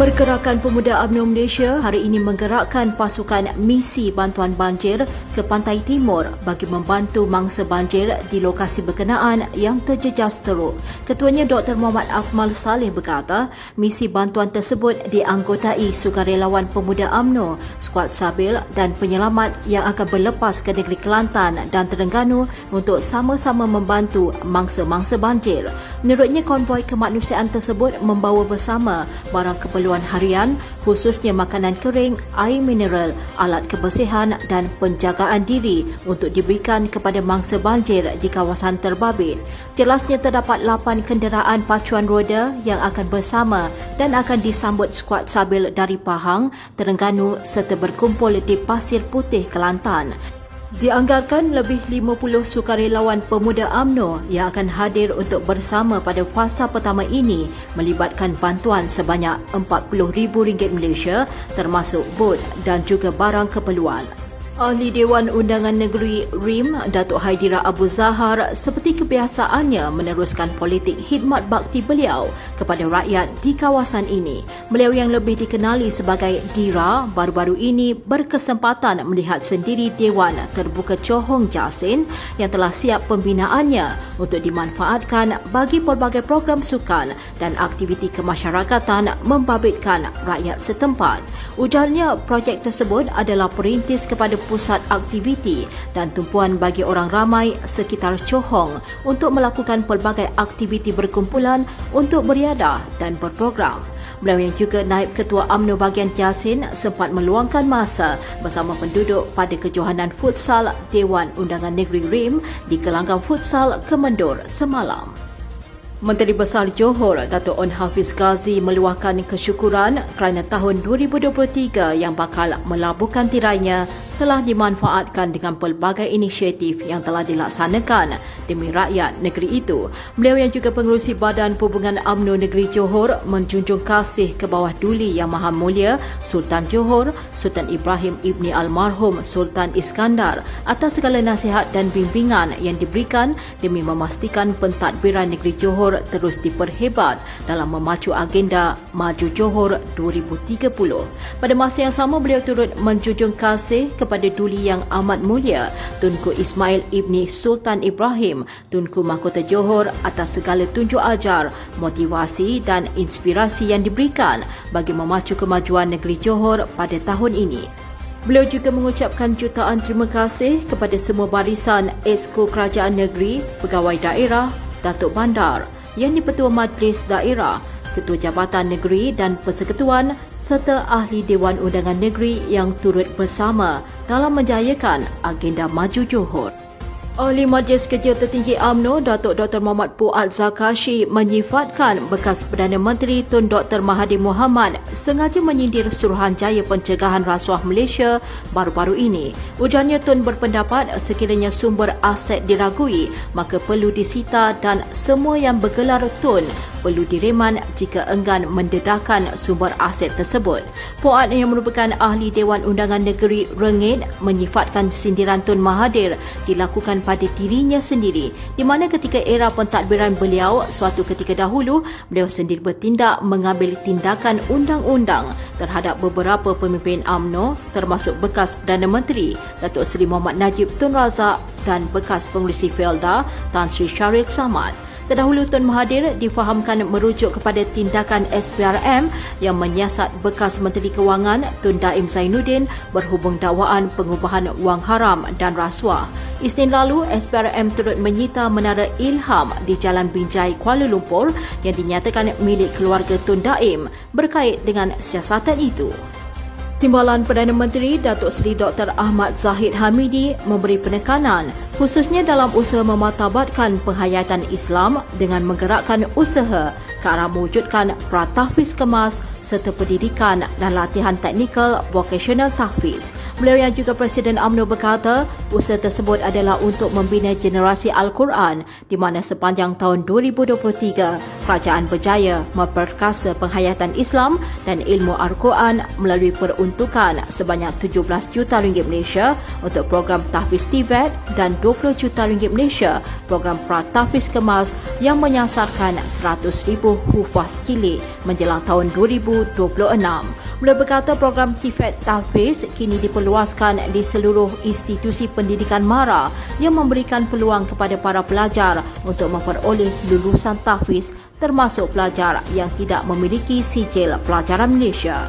Pergerakan Pemuda UMNO Malaysia hari ini menggerakkan pasukan misi bantuan banjir ke pantai timur bagi membantu mangsa banjir di lokasi berkenaan yang terjejas teruk. Ketuanya Dr. Muhammad Akmal Saleh berkata, misi bantuan tersebut dianggotai sukarelawan Pemuda UMNO, skuad sabil dan penyelamat yang akan berlepas ke negeri Kelantan dan Terengganu untuk sama-sama membantu mangsa-mangsa banjir. Menurutnya konvoi kemanusiaan tersebut membawa bersama barang keperluan keperluan harian khususnya makanan kering, air mineral, alat kebersihan dan penjagaan diri untuk diberikan kepada mangsa banjir di kawasan terbabit. Jelasnya terdapat 8 kenderaan pacuan roda yang akan bersama dan akan disambut skuad sabil dari Pahang, Terengganu serta berkumpul di Pasir Putih, Kelantan. Dianggarkan lebih 50 sukarelawan pemuda AMNO yang akan hadir untuk bersama pada fasa pertama ini melibatkan bantuan sebanyak RM40,000 Malaysia termasuk bot dan juga barang keperluan. Ahli Dewan Undangan Negeri RIM, Datuk Haidira Abu Zahar seperti kebiasaannya meneruskan politik khidmat bakti beliau kepada rakyat di kawasan ini. Beliau yang lebih dikenali sebagai Dira baru-baru ini berkesempatan melihat sendiri Dewan Terbuka Johong Jasin yang telah siap pembinaannya untuk dimanfaatkan bagi pelbagai program sukan dan aktiviti kemasyarakatan membabitkan rakyat setempat. Ujarnya projek tersebut adalah perintis kepada pusat aktiviti dan tumpuan bagi orang ramai sekitar Johong untuk melakukan pelbagai aktiviti berkumpulan untuk beriadah dan berprogram. Beliau yang juga naib ketua AMNO bahagian Jasin sempat meluangkan masa bersama penduduk pada kejohanan futsal Dewan Undangan Negeri RIM di Gelanggang Futsal Kemendur semalam. Menteri Besar Johor Datuk On Hafiz Ghazi meluahkan kesyukuran kerana tahun 2023 yang bakal melabuhkan tirainya telah dimanfaatkan dengan pelbagai inisiatif yang telah dilaksanakan demi rakyat negeri itu. Beliau yang juga pengerusi Badan Perhubungan UMNO Negeri Johor menjunjung kasih ke bawah duli Yang Maha Mulia Sultan Johor, Sultan Ibrahim Ibni Almarhum Sultan Iskandar atas segala nasihat dan bimbingan yang diberikan demi memastikan pentadbiran negeri Johor terus diperhebat dalam memacu agenda Maju Johor 2030. Pada masa yang sama beliau turut menjunjung kasih ke kepada duli yang amat mulia Tunku Ismail Ibni Sultan Ibrahim Tunku Mahkota Johor atas segala tunjuk ajar, motivasi dan inspirasi yang diberikan bagi memacu kemajuan negeri Johor pada tahun ini. Beliau juga mengucapkan jutaan terima kasih kepada semua barisan Esko Kerajaan Negeri, Pegawai Daerah, Datuk Bandar, yang di-Petua Majlis Daerah, Ketua Jabatan Negeri dan Persekutuan serta Ahli Dewan Undangan Negeri yang turut bersama dalam menjayakan agenda Maju Johor. Ahli Majlis Kerja Tertinggi AMNO Datuk Dr. Muhammad Puat Zakashi menyifatkan bekas Perdana Menteri Tun Dr. Mahathir Mohamad sengaja menyindir Suruhanjaya Pencegahan Rasuah Malaysia baru-baru ini. Ujarnya Tun berpendapat sekiranya sumber aset diragui maka perlu disita dan semua yang bergelar Tun perlu direman jika enggan mendedahkan sumber aset tersebut. Puat yang merupakan ahli Dewan Undangan Negeri Rengit menyifatkan sindiran Tun Mahathir dilakukan pada dirinya sendiri di mana ketika era pentadbiran beliau suatu ketika dahulu beliau sendiri bertindak mengambil tindakan undang-undang terhadap beberapa pemimpin AMNO termasuk bekas Perdana Menteri Datuk Seri Muhammad Najib Tun Razak dan bekas pengurusi Felda Tan Sri Syaril Samad. Terdahulu Tun Mahathir difahamkan merujuk kepada tindakan SPRM yang menyiasat bekas Menteri Kewangan Tun Daim Zainuddin berhubung dakwaan pengubahan wang haram dan rasuah. Isnin lalu, SPRM turut menyita menara Ilham di Jalan Binjai, Kuala Lumpur yang dinyatakan milik keluarga Tun Daim berkait dengan siasatan itu. Timbalan Perdana Menteri Datuk Seri Dr. Ahmad Zahid Hamidi memberi penekanan khususnya dalam usaha mematabatkan penghayatan Islam dengan menggerakkan usaha ke arah mewujudkan pratahfiz kemas serta pendidikan dan latihan teknikal vocational tahfiz. Beliau yang juga Presiden UMNO berkata, usaha tersebut adalah untuk membina generasi Al-Quran di mana sepanjang tahun 2023 kerajaan berjaya memperkasa penghayatan Islam dan ilmu Al-Quran melalui peruntukan sebanyak 17 juta ringgit Malaysia untuk program tahfiz TVET dan 20 juta ringgit Malaysia program Pratahfiz Kemas yang menyasarkan 100,000 hufaz cilik menjelang tahun 2026. Beliau berkata program TVET Tahfiz kini diperluaskan di seluruh institusi pendidikan MARA yang memberikan peluang kepada para pelajar untuk memperoleh lulusan tahfiz termasuk pelajar yang tidak memiliki sijil pelajaran Malaysia.